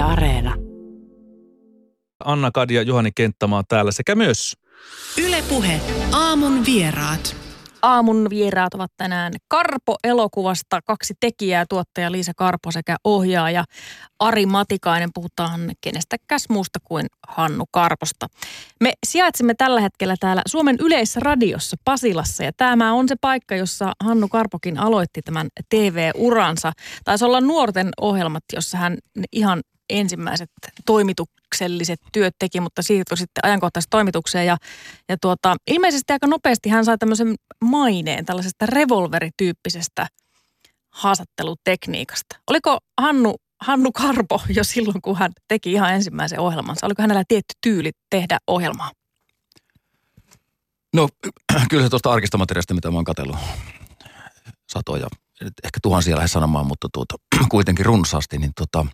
Yle Areena. Anna Kadia, Juhani Kenttämaa täällä sekä myös Ylepuhe aamun vieraat. Aamun vieraat ovat tänään Karpo-elokuvasta kaksi tekijää, tuottaja Liisa Karpo sekä ohjaaja Ari Matikainen. Puhutaan kenestäkäs muusta kuin Hannu Karposta. Me sijaitsemme tällä hetkellä täällä Suomen yleisradiossa Pasilassa ja tämä on se paikka, jossa Hannu Karpokin aloitti tämän TV-uransa. Taisi olla nuorten ohjelmat, jossa hän ihan ensimmäiset toimitukselliset työt teki, mutta siirtyi sitten ajankohtaiseen toimitukseen. Ja, ja tuota, ilmeisesti aika nopeasti hän sai tämmöisen maineen tällaisesta revolverityyppisestä haastattelutekniikasta. Oliko Hannu, Hannu Karpo jo silloin, kun hän teki ihan ensimmäisen ohjelmansa? Oliko hänellä tietty tyyli tehdä ohjelmaa? No kyllä se tuosta arkista materiaalista, mitä mä oon katsellut satoja, ehkä tuhansia lähes sanomaan, mutta tuota, kuitenkin runsaasti, niin tota,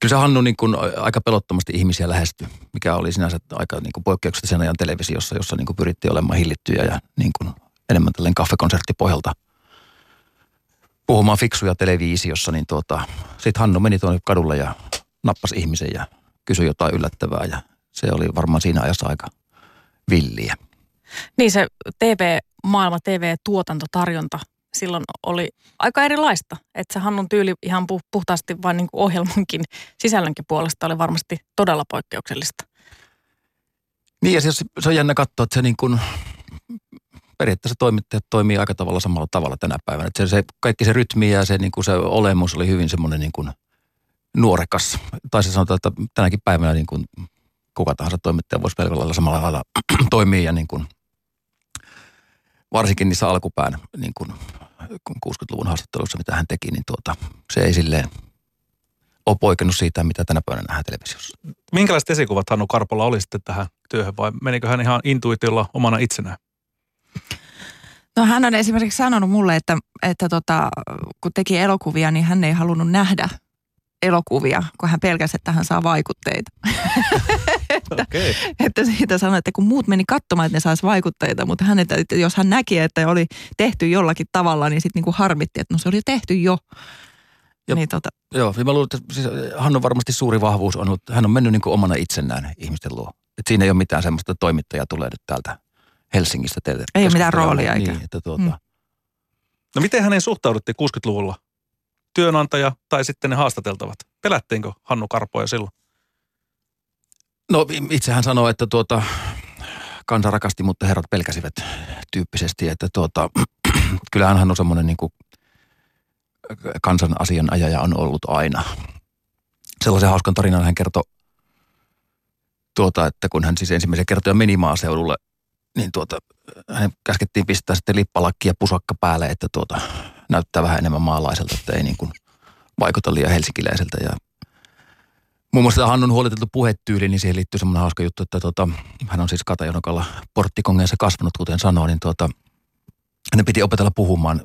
kyllä se Hannu niin kuin aika pelottomasti ihmisiä lähestyi, mikä oli sinänsä aika niin kuin poikkeuksellista sen ajan televisiossa, jossa niin kuin pyrittiin olemaan hillittyjä ja niin kuin enemmän tällainen kaffekonserttipohjalta puhumaan fiksuja televisiossa, niin tuota, sitten Hannu meni tuonne kadulle ja nappasi ihmisen ja kysyi jotain yllättävää ja se oli varmaan siinä ajassa aika villiä. Niin se TV-maailma, TV-tuotantotarjonta silloin oli aika erilaista. Että se Hannun tyyli ihan puhtaasti vain niin kuin ohjelmankin sisällönkin puolesta oli varmasti todella poikkeuksellista. Niin ja se, se on jännä katsoa, että se niin kuin, periaatteessa toimittajat toimii aika tavalla samalla tavalla tänä päivänä. Että se, se, kaikki se rytmi ja se, niin kuin se olemus oli hyvin semmoinen niin kuin nuorekas. Tai se sanotaan, että tänäkin päivänä niin kuin kuka tahansa toimittaja voisi melko lailla samalla lailla toimia ja niin kuin, varsinkin niissä alkupään niin kuin 60-luvun haastatteluissa, mitä hän teki, niin tuota, se ei silleen ole poikennut siitä, mitä tänä päivänä nähdään televisiossa. Minkälaiset esikuvat Hannu Karpolla oli sitten tähän työhön vai menikö hän ihan intuitiolla omana itsenään? No hän on esimerkiksi sanonut mulle, että, että tota, kun teki elokuvia, niin hän ei halunnut nähdä elokuvia, kun hän pelkäsi, että hän saa vaikutteita. että, okay. että siitä sanoi, että kun muut meni katsomaan, että ne saisi vaikutteita, mutta hän, että, jos hän näki, että oli tehty jollakin tavalla, niin sitten niinku harmitti, että no se oli tehty jo. Ja, niin, tota. Joo, ja mä luulen, että siis hän on varmasti suuri vahvuus on ollut, hän on mennyt niin kuin omana itsenään ihmisten luo. Et siinä ei ole mitään semmoista toimittajaa tulee nyt täältä Helsingistä teille. Ei ole mitään roolia eikä. Niin, että tuota. Mm. No miten hänen suhtauduttiin 60-luvulla? Työnantaja tai sitten ne haastateltavat? Pelättiinkö Hannu Karpoja silloin? No itse hän sanoi, että tuota, kansa rakasti, mutta herrat pelkäsivät tyyppisesti, että tuota, kyllähän hän on semmoinen niin kuin kansan asianajaja on ollut aina. Sellaisen hauskan tarinan hän kertoi, tuota, että kun hän siis ensimmäisen kertoja meni maaseudulle, niin tuota, hän käskettiin pistää sitten lippalakki ja pusakka päälle, että tuota, näyttää vähän enemmän maalaiselta, että ei niin kuin vaikuta liian helsinkiläiseltä. Ja Muun muassa Hannun huoliteltu puhetyyli, niin siihen liittyy semmoinen hauska juttu, että tota, hän on siis Katajonokalla porttikongeessa kasvanut, kuten sanoin, niin tuota, hänen piti opetella puhumaan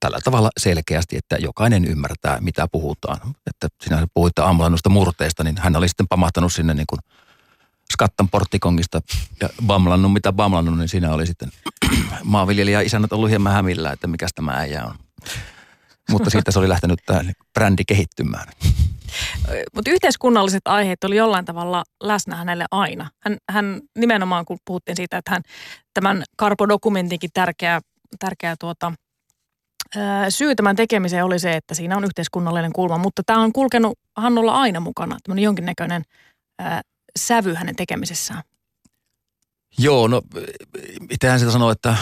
tällä tavalla selkeästi, että jokainen ymmärtää, mitä puhutaan. Että sinä puhuitte aamulla noista murteista, niin hän oli sitten pamahtanut sinne niin kuin Skattan porttikongista ja bamlannut, mitä bamlannut, niin siinä oli sitten maanviljelijä isännät ollut hieman hämillä, että mikä tämä äijä on. Mutta siitä se oli lähtenyt tämä brändi kehittymään. Mutta yhteiskunnalliset aiheet oli jollain tavalla läsnä hänelle aina. Hän, hän nimenomaan, kun puhuttiin siitä, että hän tämän Karpo-dokumentinkin tärkeä, tärkeä tuota, syy tämän tekemiseen oli se, että siinä on yhteiskunnallinen kulma, mutta tämä on kulkenut Hannulla aina mukana, tämmöinen jonkinnäköinen sävy hänen tekemisessään. Joo, no itsehän sitä sanoo, että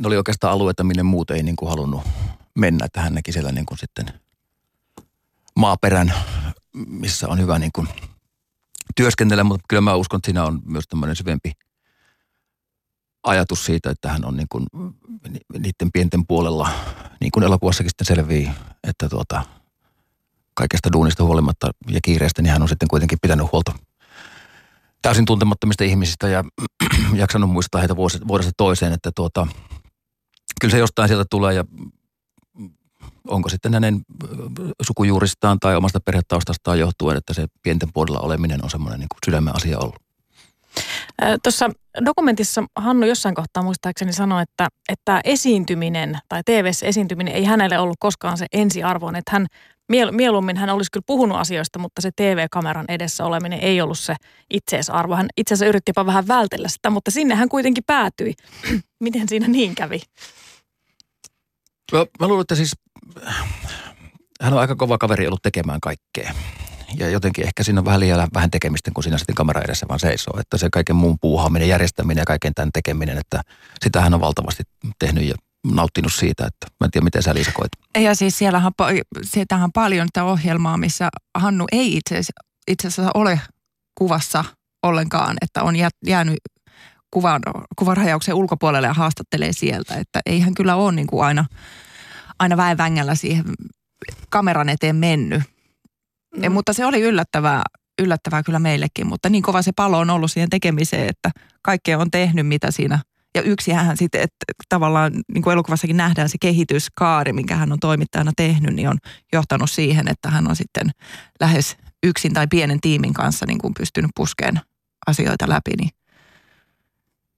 ne oli oikeastaan alueita, minne muut ei niin kuin halunnut mennä, että hän näki siellä niin kuin sitten maaperän, missä on hyvä niin kuin työskennellä, mutta kyllä mä uskon, että siinä on myös tämmöinen syvempi ajatus siitä, että hän on niin kuin niiden pienten puolella, niin kuin elokuvassakin sitten selvii, että tuota, kaikesta duunista huolimatta ja kiireestä, niin hän on sitten kuitenkin pitänyt huolta täysin tuntemattomista ihmisistä ja jaksanut muistaa heitä vuodesta toiseen, että tuota, kyllä se jostain sieltä tulee ja onko sitten hänen sukujuuristaan tai omasta perhetaustastaan johtuen, että se pienten puolella oleminen on semmoinen niin kuin sydämen asia ollut. Tuossa dokumentissa Hannu jossain kohtaa muistaakseni sanoi, että, että esiintyminen tai tv esiintyminen ei hänelle ollut koskaan se ensiarvoinen, että hän Miel, mieluummin hän olisi kyllä puhunut asioista, mutta se TV-kameran edessä oleminen ei ollut se itseisarvo. Hän itse asiassa yritti jopa vähän vältellä sitä, mutta sinne hän kuitenkin päätyi. Miten siinä niin kävi? Mä, mä luulen, että siis hän on aika kova kaveri ollut tekemään kaikkea. Ja jotenkin ehkä siinä on vähän liian vähän tekemistä, kun siinä sitten kamera edessä vaan seisoo. Että se kaiken muun puuhaaminen, järjestäminen ja kaiken tämän tekeminen, että sitä hän on valtavasti tehnyt ja nauttinut siitä, että mä en tiedä miten sä Liisa koet. Ja siis siellähän, sieltähän on paljon tätä ohjelmaa, missä Hannu ei itse, itse asiassa ole kuvassa ollenkaan, että on jäänyt kuvan, kuvanrajauksen ulkopuolelle ja haastattelee sieltä. Että ei hän kyllä ole niin kuin aina, aina väen vängällä siihen kameran eteen mennyt. Mm. Ja, mutta se oli yllättävää, yllättävää kyllä meillekin, mutta niin kova se palo on ollut siihen tekemiseen, että kaikkea on tehnyt, mitä siinä – ja yksi hän sitten, että tavallaan niin kuin elokuvassakin nähdään se kehityskaari, minkä hän on toimittajana tehnyt, niin on johtanut siihen, että hän on sitten lähes yksin tai pienen tiimin kanssa niin kuin pystynyt puskeen asioita läpi, niin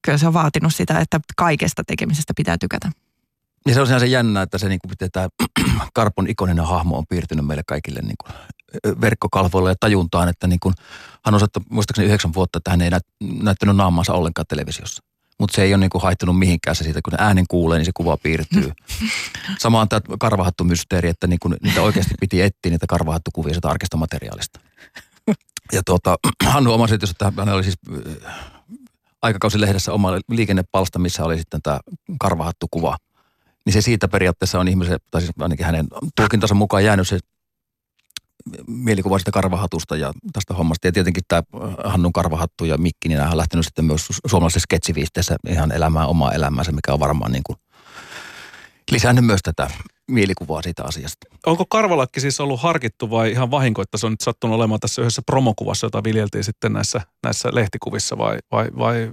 kyllä se on vaatinut sitä, että kaikesta tekemisestä pitää tykätä. Ja se on se jännä, että se niin kuin tämä Karpon ikoninen hahmo on piirtynyt meille kaikille niin kuin verkkokalvoille ja tajuntaan, että niin kuin, hän on osattu muistaakseni yhdeksän vuotta, että hän ei näyttänyt naamansa ollenkaan televisiossa mutta se ei ole niinku haittanut mihinkään se siitä, kun äänen kuulee, niin se kuva piirtyy. Sama on tämä karvahattu-mysteeri, että niinku, niitä oikeasti piti etsiä niitä karvahattukuvia sitä arkista materiaalista. Ja tuota, Hannu oma esitys, että hän oli siis äh, aikakausilehdessä oma liikennepalsta, missä oli sitten tämä karvahattukuva. Niin se siitä periaatteessa on ihmisen, tai siis ainakin hänen tulkintansa mukaan jäänyt se mielikuva sitä karvahatusta ja tästä hommasta. Ja tietenkin tämä Hannun karvahattu ja Mikki, niin on lähtenyt sitten myös suomalaisessa sketsiviisteessä ihan elämään omaa elämäänsä, mikä on varmaan niin kuin lisännyt myös tätä mielikuvaa siitä asiasta. Onko karvalakki siis ollut harkittu vai ihan vahinko, että se on nyt sattunut olemaan tässä yhdessä promokuvassa, jota viljeltiin sitten näissä, näissä lehtikuvissa vai, vai, vai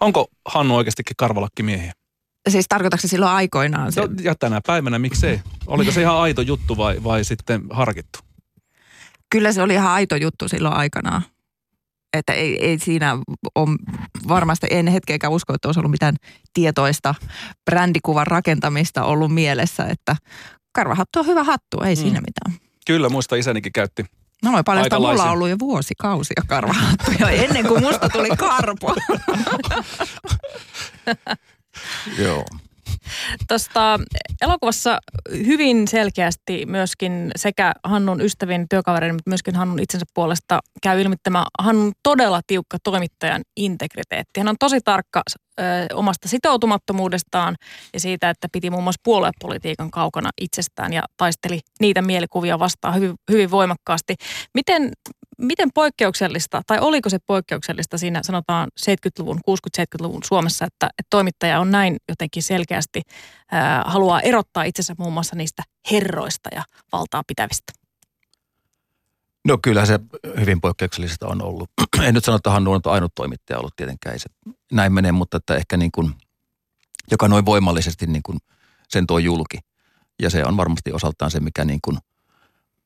onko Hannu oikeastikin karvalakki miehiä? Siis tarkoitatko silloin aikoinaan? Se... No, ja tänä päivänä, miksei? Oliko se ihan aito juttu vai, vai sitten harkittu? Kyllä se oli ihan aito juttu silloin aikanaan. Että ei, ei siinä ole varmasti, en hetkeäkään usko, että olisi ollut mitään tietoista brändikuvan rakentamista ollut mielessä, että karvahattu on hyvä hattu, ei mm. siinä mitään. Kyllä, muista isänikin käytti No paljon sitä mulla on ollut jo vuosikausia karvahattuja ennen kuin musta tuli karpo. Joo. Tuosta elokuvassa hyvin selkeästi myöskin sekä Hannun ystävien työkavereiden, mutta myöskin Hannun itsensä puolesta käy ilmi tämä Hannun todella tiukka toimittajan integriteetti. Hän on tosi tarkka ö, omasta sitoutumattomuudestaan ja siitä, että piti muun muassa puoluepolitiikan kaukana itsestään ja taisteli niitä mielikuvia vastaan hyvin, hyvin voimakkaasti. Miten, miten poikkeuksellista, tai oliko se poikkeuksellista siinä sanotaan 70-luvun, 60-70-luvun Suomessa, että, että toimittaja on näin jotenkin selkeästi ää, haluaa erottaa itsensä muun muassa niistä herroista ja valtaa pitävistä? No kyllä se hyvin poikkeuksellista on ollut. en nyt sano, että Hannu on ainut toimittaja ollut tietenkään, ei se näin mene, mutta että ehkä niin kuin, joka noin voimallisesti niin kuin sen tuo julki. Ja se on varmasti osaltaan se, mikä niin kuin –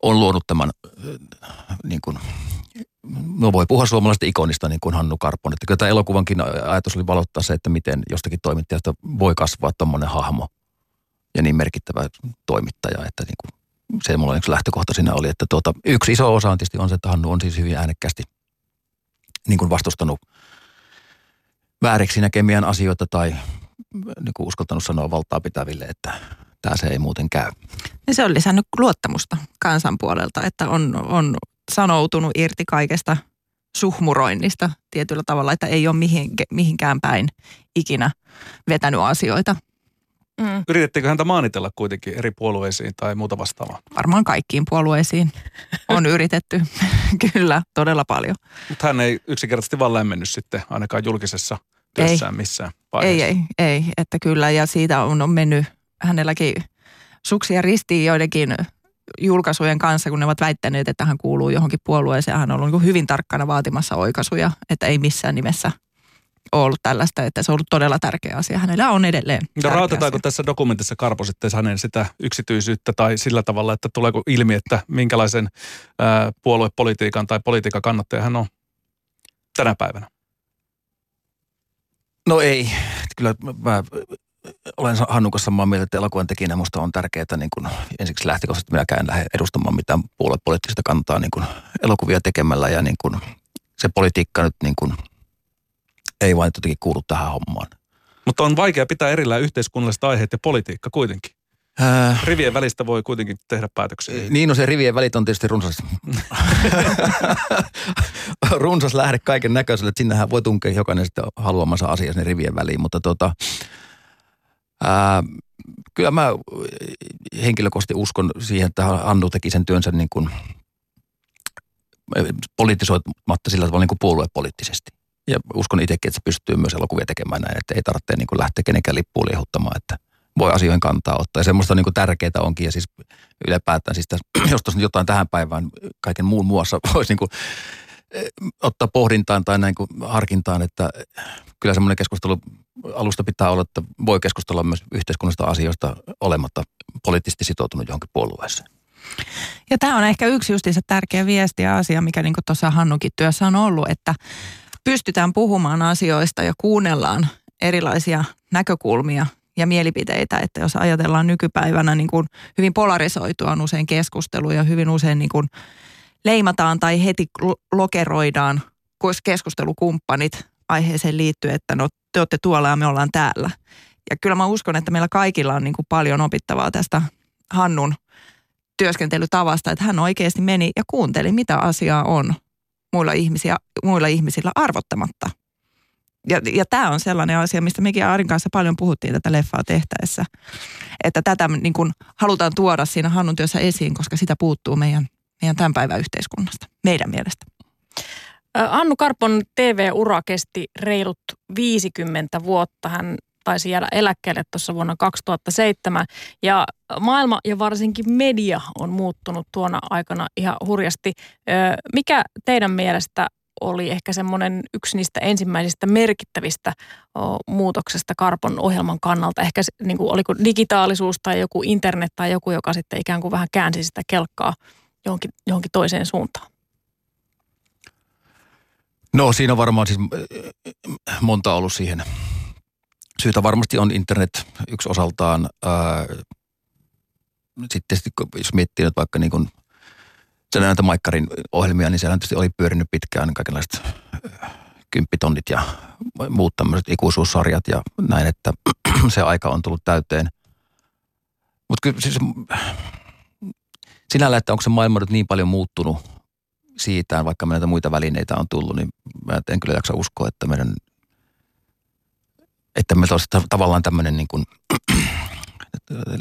on luonut tämän, äh, niin kuin, no voi puhua suomalaisesta ikonista niin kuin Hannu Karpon. Että kyllä tämä elokuvankin ajatus oli valottaa se, että miten jostakin toimittajasta voi kasvaa tuommoinen hahmo ja niin merkittävä toimittaja, että niin kuin, se mulla yksi lähtökohta siinä oli, että tuota, yksi iso osa on tietysti on se, että Hannu on siis hyvin äänekkäästi niin kuin vastustanut vääriksi näkemiään asioita tai niin kuin uskaltanut sanoa valtaa pitäville, että tämä se ei muuten käy. Ja se on lisännyt luottamusta kansan puolelta, että on, on sanoutunut irti kaikesta suhmuroinnista tietyllä tavalla, että ei ole mihinkään päin ikinä vetänyt asioita. Mm. Yritettekö häntä maanitella kuitenkin eri puolueisiin tai muuta vastaavaa? Varmaan kaikkiin puolueisiin on yritetty, kyllä, todella paljon. Mutta hän ei yksinkertaisesti vaan lämmennyt sitten ainakaan julkisessa työssään ei. missään vaiheessa. Ei, ei, ei, että kyllä ja siitä on, on mennyt hänelläkin suksia ristiin joidenkin julkaisujen kanssa, kun ne ovat väittäneet, että hän kuuluu johonkin puolueeseen. Hän on ollut niin hyvin tarkkana vaatimassa oikaisuja, että ei missään nimessä ole ollut tällaista, että se on ollut todella tärkeä asia. Hänellä on edelleen No rautetaanko tässä dokumentissa Karpo sitten hänen sitä yksityisyyttä tai sillä tavalla, että tuleeko ilmi, että minkälaisen ää, puoluepolitiikan tai politiikan kannattaja hän on tänä päivänä? No ei. Kyllä mä olen Hannun kanssa samaa mieltä, että elokuvan tekijänä musta on tärkeää niin kuin, ensiksi lähtökohtaisesti minäkään lähde edustamaan mitään puoluepoliittista kantaa niin kuin, elokuvia tekemällä ja niin kuin, se politiikka nyt niin kuin, ei vain jotenkin kuulu tähän hommaan. Mutta on vaikea pitää erillään yhteiskunnalliset aiheet ja politiikka kuitenkin. Äh, Rivien välistä voi kuitenkin tehdä päätöksiä. niin no se rivien välit on tietysti runsas. runsas lähde kaiken näköiselle, että sinnehän voi tunkea jokainen sitten haluamansa asia sinne rivien väliin, mutta tota, ää, kyllä mä henkilökohtaisesti uskon siihen, että Hannu teki sen työnsä niin kuin politisoimatta sillä tavalla niin kuin puoluepoliittisesti. Ja uskon itsekin, että se pystyy myös elokuvia tekemään näin, että ei tarvitse niin kuin lähteä kenenkään lippuun liehuttamaan, että voi asioihin kantaa ottaa. Ja semmoista niin kuin tärkeää onkin, ja siis ylipäätään, siis tässä, jos tuossa jotain tähän päivään kaiken muun muassa voisi niin kuin, eh, ottaa pohdintaan tai näin kuin harkintaan, että kyllä semmoinen keskustelu alusta pitää olla, että voi keskustella myös yhteiskunnallisista asioista olematta poliittisesti sitoutunut johonkin puolueeseen. Ja tämä on ehkä yksi justiinsa tärkeä viesti ja asia, mikä niin tuossa Hannukin työssä on ollut, että pystytään puhumaan asioista ja kuunnellaan erilaisia näkökulmia ja mielipiteitä, että jos ajatellaan nykypäivänä niin kuin hyvin polarisoitua on usein keskustelu ja hyvin usein niin kuin leimataan tai heti lokeroidaan keskustelukumppanit aiheeseen liittyen, että no te olette tuolla ja me ollaan täällä. Ja kyllä mä uskon, että meillä kaikilla on niin kuin paljon opittavaa tästä Hannun työskentelytavasta, että hän oikeasti meni ja kuunteli, mitä asiaa on muilla, ihmisiä, muilla ihmisillä arvottamatta. Ja, ja tämä on sellainen asia, mistä mekin Arin kanssa paljon puhuttiin tätä leffaa tehtäessä. Että tätä niin kuin halutaan tuoda siinä Hannun työssä esiin, koska sitä puuttuu meidän, meidän tämän päivän yhteiskunnasta, meidän mielestä. Annu Karpon TV-ura kesti reilut 50 vuotta. Hän taisi jäädä eläkkeelle tuossa vuonna 2007. Ja maailma ja varsinkin media on muuttunut tuona aikana ihan hurjasti. Mikä teidän mielestä oli ehkä semmoinen yksi niistä ensimmäisistä merkittävistä muutoksesta Karpon ohjelman kannalta. Ehkä niin kuin, oliko digitaalisuus tai joku internet tai joku, joka sitten ikään kuin vähän käänsi sitä kelkkaa johonkin, johonkin toiseen suuntaan. No siinä on varmaan siis monta ollut siihen. Syytä varmasti on internet yksi osaltaan. sitten jos miettii nyt vaikka niin kuin näitä Maikkarin ohjelmia, niin siellä tietysti oli pyörinyt pitkään kaikenlaiset kymppitonnit ja muut tämmöiset ikuisuussarjat ja näin, että se aika on tullut täyteen. Mutta kyllä siis sinällä, että onko se maailma nyt niin paljon muuttunut siitä, vaikka me näitä muita välineitä on tullut, niin mä en kyllä jaksa uskoa, että meidän että meillä olisi tavallaan tämmöinen niin kuin,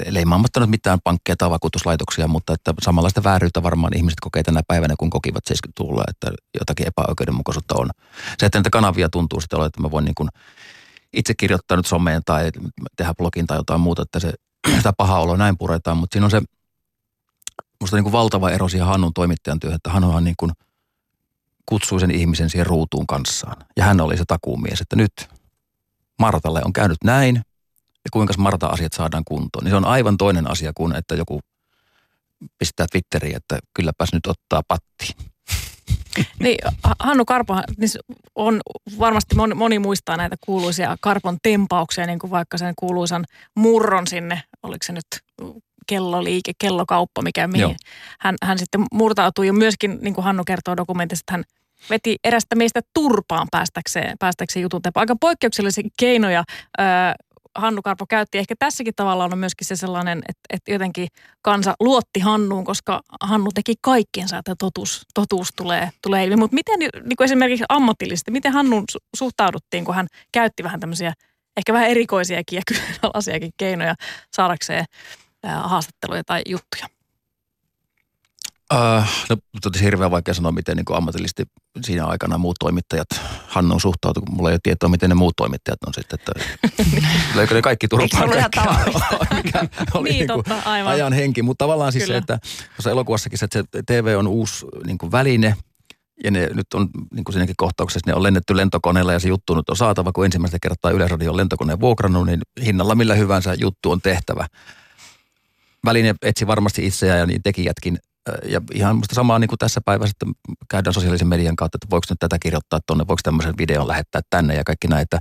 leimaamatta nyt mitään pankkeja tai vakuutuslaitoksia, mutta että samanlaista vääryyttä varmaan ihmiset kokee tänä päivänä, kun kokivat 70-luvulla, että jotakin epäoikeudenmukaisuutta on. Se, että näitä kanavia tuntuu sitten olla, että mä voin niin kuin itse kirjoittaa nyt someen tai tehdä blogin tai jotain muuta, että se, sitä paha olo näin puretaan, mutta siinä on se musta niin kuin valtava ero siihen Hannun toimittajan työhön, että Hannuhan niin kuin kutsui sen ihmisen siihen ruutuun kanssaan. Ja hän oli se takuumies, että nyt Martalle on käynyt näin, ja kuinka Marta-asiat saadaan kuntoon. Niin se on aivan toinen asia kuin, että joku pistää Twitteriin, että kylläpäs nyt ottaa patti. Niin, Hannu Karpo niin on varmasti moni, moni muistaa näitä kuuluisia Karpon tempauksia, niin kuin vaikka sen kuuluisan murron sinne, oliko se nyt kelloliike, kellokauppa, mikä mihin hän, hän sitten murtautui. Ja myöskin, niin kuin Hannu kertoo dokumentissa, että hän veti erästä meistä turpaan päästäkseen, päästäkseen jutun Aika poikkeuksellisia keinoja Hannu Karpo käytti. Ehkä tässäkin tavallaan on myöskin se sellainen, että, että jotenkin kansa luotti Hannuun, koska Hannu teki kaikkiensa, että totuus, totuus tulee, tulee ilmi. Mutta miten niin kuin esimerkiksi ammatillisesti, miten Hannun suhtauduttiin, kun hän käytti vähän tämmöisiä ehkä vähän erikoisiakin ja kyseenalaisiakin keinoja saadakseen haastatteluja tai juttuja? Uh, no tosi hirveän vaikea sanoa, miten niin ammatillisesti siinä aikana muut toimittajat Hannun suhtautu, kun mulla ei ole tietoa, miten ne muut toimittajat on sitten, että löikö ne kaikki turpaan mikä oli niin, niin kuin totta, aivan. ajan henki. Mutta tavallaan siis Kyllä. se, että tuossa elokuvassakin se, että se TV on uusi niin kuin väline, ja ne nyt on niin kuin siinäkin kohtauksessa, ne on lennetty lentokoneella ja se juttu nyt on saatava, kun ensimmäistä kertaa Yleisradio on lentokoneen vuokrannut, niin hinnalla millä hyvänsä juttu on tehtävä. Väline etsi varmasti itseään ja niin tekijätkin ja ihan musta samaa niin kuin tässä päivässä, että käydään sosiaalisen median kautta, että voiko nyt tätä kirjoittaa tuonne, voiko tämmöisen videon lähettää tänne ja kaikki näin, että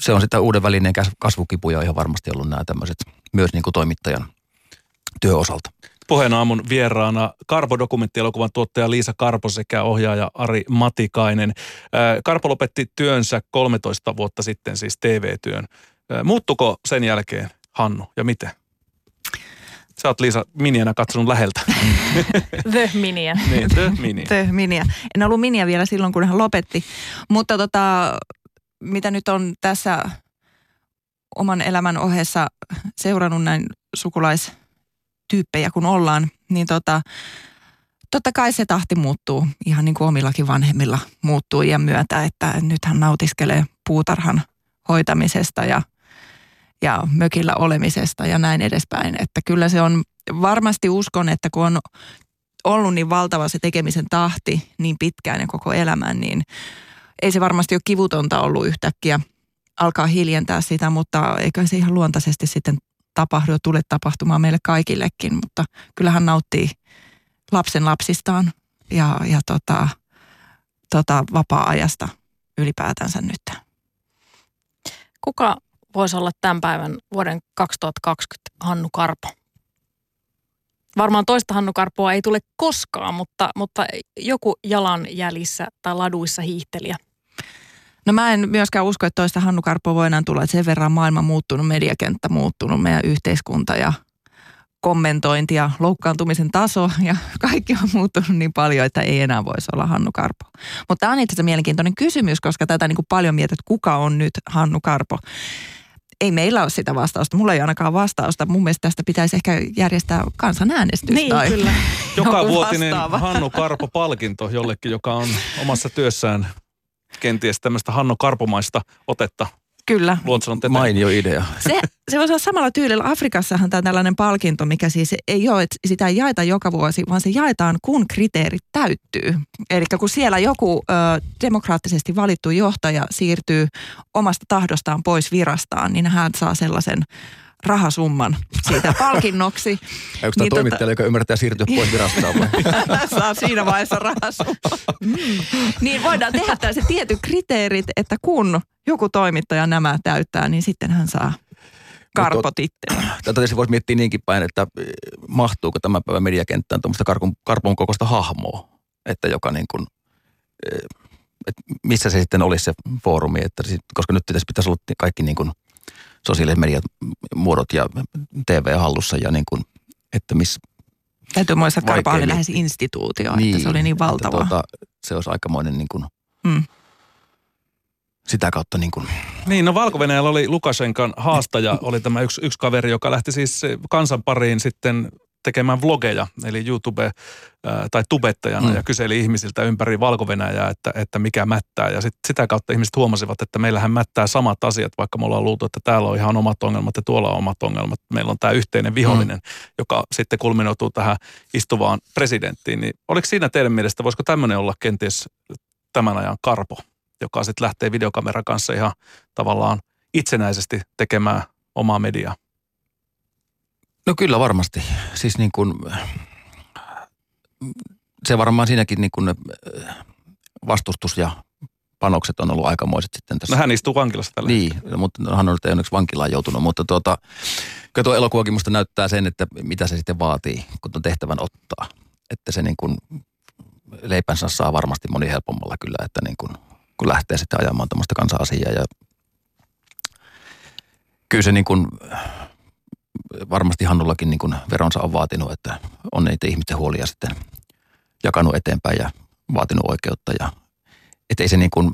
se on sitä uuden välineen kas- kasvukipuja ihan varmasti ollut nämä tämmöiset myös niin kuin toimittajan työosalta. Puheen aamun vieraana Karpo-dokumenttielokuvan tuottaja Liisa Karpo sekä ohjaaja Ari Matikainen. Karpo lopetti työnsä 13 vuotta sitten, siis TV-työn. Muuttuko sen jälkeen Hannu ja miten? Sä oot Liisa Minienä katsonut läheltä. The Miniä. niin, The Mini. Tö, miniä. En ollut miniä vielä silloin, kun hän lopetti. Mutta tota, mitä nyt on tässä oman elämän ohessa seurannut näin sukulaistyyppejä kun ollaan, niin tota, totta kai se tahti muuttuu ihan niin kuin omillakin vanhemmilla muuttuu iän myötä, että nyt hän nautiskelee puutarhan hoitamisesta ja, ja mökillä olemisesta ja näin edespäin. Että kyllä se on, varmasti uskon, että kun on ollut niin valtava se tekemisen tahti niin pitkään ja koko elämän, niin ei se varmasti ole kivutonta ollut yhtäkkiä alkaa hiljentää sitä, mutta eikä se ihan luontaisesti sitten tapahdu ja tule tapahtumaan meille kaikillekin, mutta kyllähän nauttii lapsen lapsistaan ja, ja tota, tota, vapaa-ajasta ylipäätänsä nyt. Kuka voisi olla tämän päivän vuoden 2020 Hannu Karpo? Varmaan toista Hannu Karpoa ei tule koskaan, mutta, mutta joku jalanjäljissä tai laduissa hiihtelijä. No mä en myöskään usko, että toista Hannu Karpoa voi enää tulla, että sen verran maailma muuttunut, mediakenttä muuttunut, meidän yhteiskunta ja kommentointi ja loukkaantumisen taso ja kaikki on muuttunut niin paljon, että ei enää voisi olla Hannu Karpo. Mutta tämä on itse asiassa mielenkiintoinen kysymys, koska tätä niin kuin paljon mietit, että kuka on nyt Hannu Karpo. Ei meillä ole sitä vastausta, mulla ei ainakaan vastausta. Mun mielestä tästä pitäisi ehkä järjestää kansanäänestys. Niin, tai kyllä. Joka vuotinen vastaava. Hannu Karpo-palkinto jollekin, joka on omassa työssään kenties tämmöistä Hannu Karpomaista otetta Kyllä, luontosanon teteen. Mainio idea. Se, se voisi olla samalla tyylillä. Afrikassahan tämä tällainen palkinto, mikä siis ei ole, että sitä ei jaeta joka vuosi, vaan se jaetaan, kun kriteerit täyttyy. Eli kun siellä joku ö, demokraattisesti valittu johtaja siirtyy omasta tahdostaan pois virastaan, niin hän saa sellaisen rahasumman siitä palkinnoksi. Onko tämä Niin tota- toimittaja, joka ymmärtää siirtyä pois virastaan vai? saa siinä vaiheessa rahasumma. Mm. Niin voidaan tehdä tällaiset tietyt kriteerit, että kun joku toimittaja nämä täyttää, niin sitten hän saa karpotittelin. Tätä tietysti voisi miettiä niinkin päin, että eh, mahtuuko tämän päivän mediakenttään tuommoista karpon, karpon kokoista hahmoa, että joka niin kuin, eh, että missä se sitten olisi se foorumi, että sit, koska nyt pitäisi, pitäisi olla kaikki niin kuin sosiaaliset mediat, muodot ja TV hallussa ja niin kuin, että missä, Täytyy muistaa, että Karpa oli lähes instituutio, että se oli niin valtava. Tuota, se olisi aikamoinen niin kuin, Mm. Sitä kautta niin kuin, Niin, no valko oli Lukashenkan haastaja, oli tämä yksi, yksi kaveri, joka lähti siis kansan pariin sitten tekemään vlogeja, eli YouTube- ää, tai tubettajana, Mm. ja kyseli ihmisiltä ympäri valko että, että mikä mättää. Ja sit, sitä kautta ihmiset huomasivat, että meillähän mättää samat asiat, vaikka me ollaan luultu, että täällä on ihan omat ongelmat ja tuolla on omat ongelmat. Meillä on tämä yhteinen vihollinen, joka sitten kulminoituu tähän istuvaan presidenttiin. Niin oliko siinä teidän mielestä, voisiko tämmöinen olla kenties tämän ajan karpo, joka sitten lähtee videokameran kanssa ihan tavallaan itsenäisesti tekemään omaa mediaa? No kyllä varmasti. Siis niin kuin, se varmaan siinäkin niin kuin äh, vastustus ja panokset on ollut aikamoiset sitten tässä. No hän istuu vankilassa tällä Niin, mutta hän on nyt onneksi vankilaan joutunut, mutta tuota, kyllä tuo elokuvakin musta näyttää sen, että mitä se sitten vaatii, kun tuon tehtävän ottaa. Että se niin kuin leipänsä saa varmasti moni helpommalla kyllä, että niin kuin, kun lähtee sitten ajamaan tämmöistä kansa-asiaa ja kyllä se niin kuin, varmasti Hannullakin niin kuin veronsa on vaatinut, että on niitä ihmisten huolia sitten jakanut eteenpäin ja vaatinut oikeutta ja että ei se niin kuin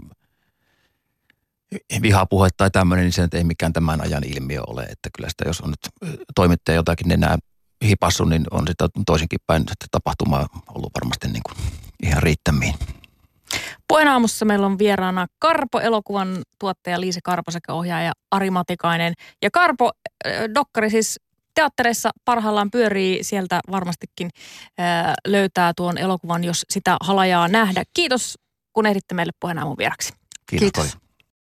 vihapuhe tai tämmöinen, niin se ei mikään tämän ajan ilmiö ole. Että kyllä sitä, jos on nyt toimittaja jotakin nenää hipassu, niin on sitä toisinkin päin tapahtumaa ollut varmasti niin kuin ihan riittämiin. Puheen aamussa meillä on vieraana Karpo-elokuvan tuottaja Liise Karpo sekä ohjaaja Ari Matikainen. Ja Karpo, äh, dokkari siis teattereissa parhaillaan pyörii, sieltä varmastikin äh, löytää tuon elokuvan, jos sitä halajaa nähdä. Kiitos, kun ehditte meille puheen aamun vieraksi. Kiitos. Kiitos.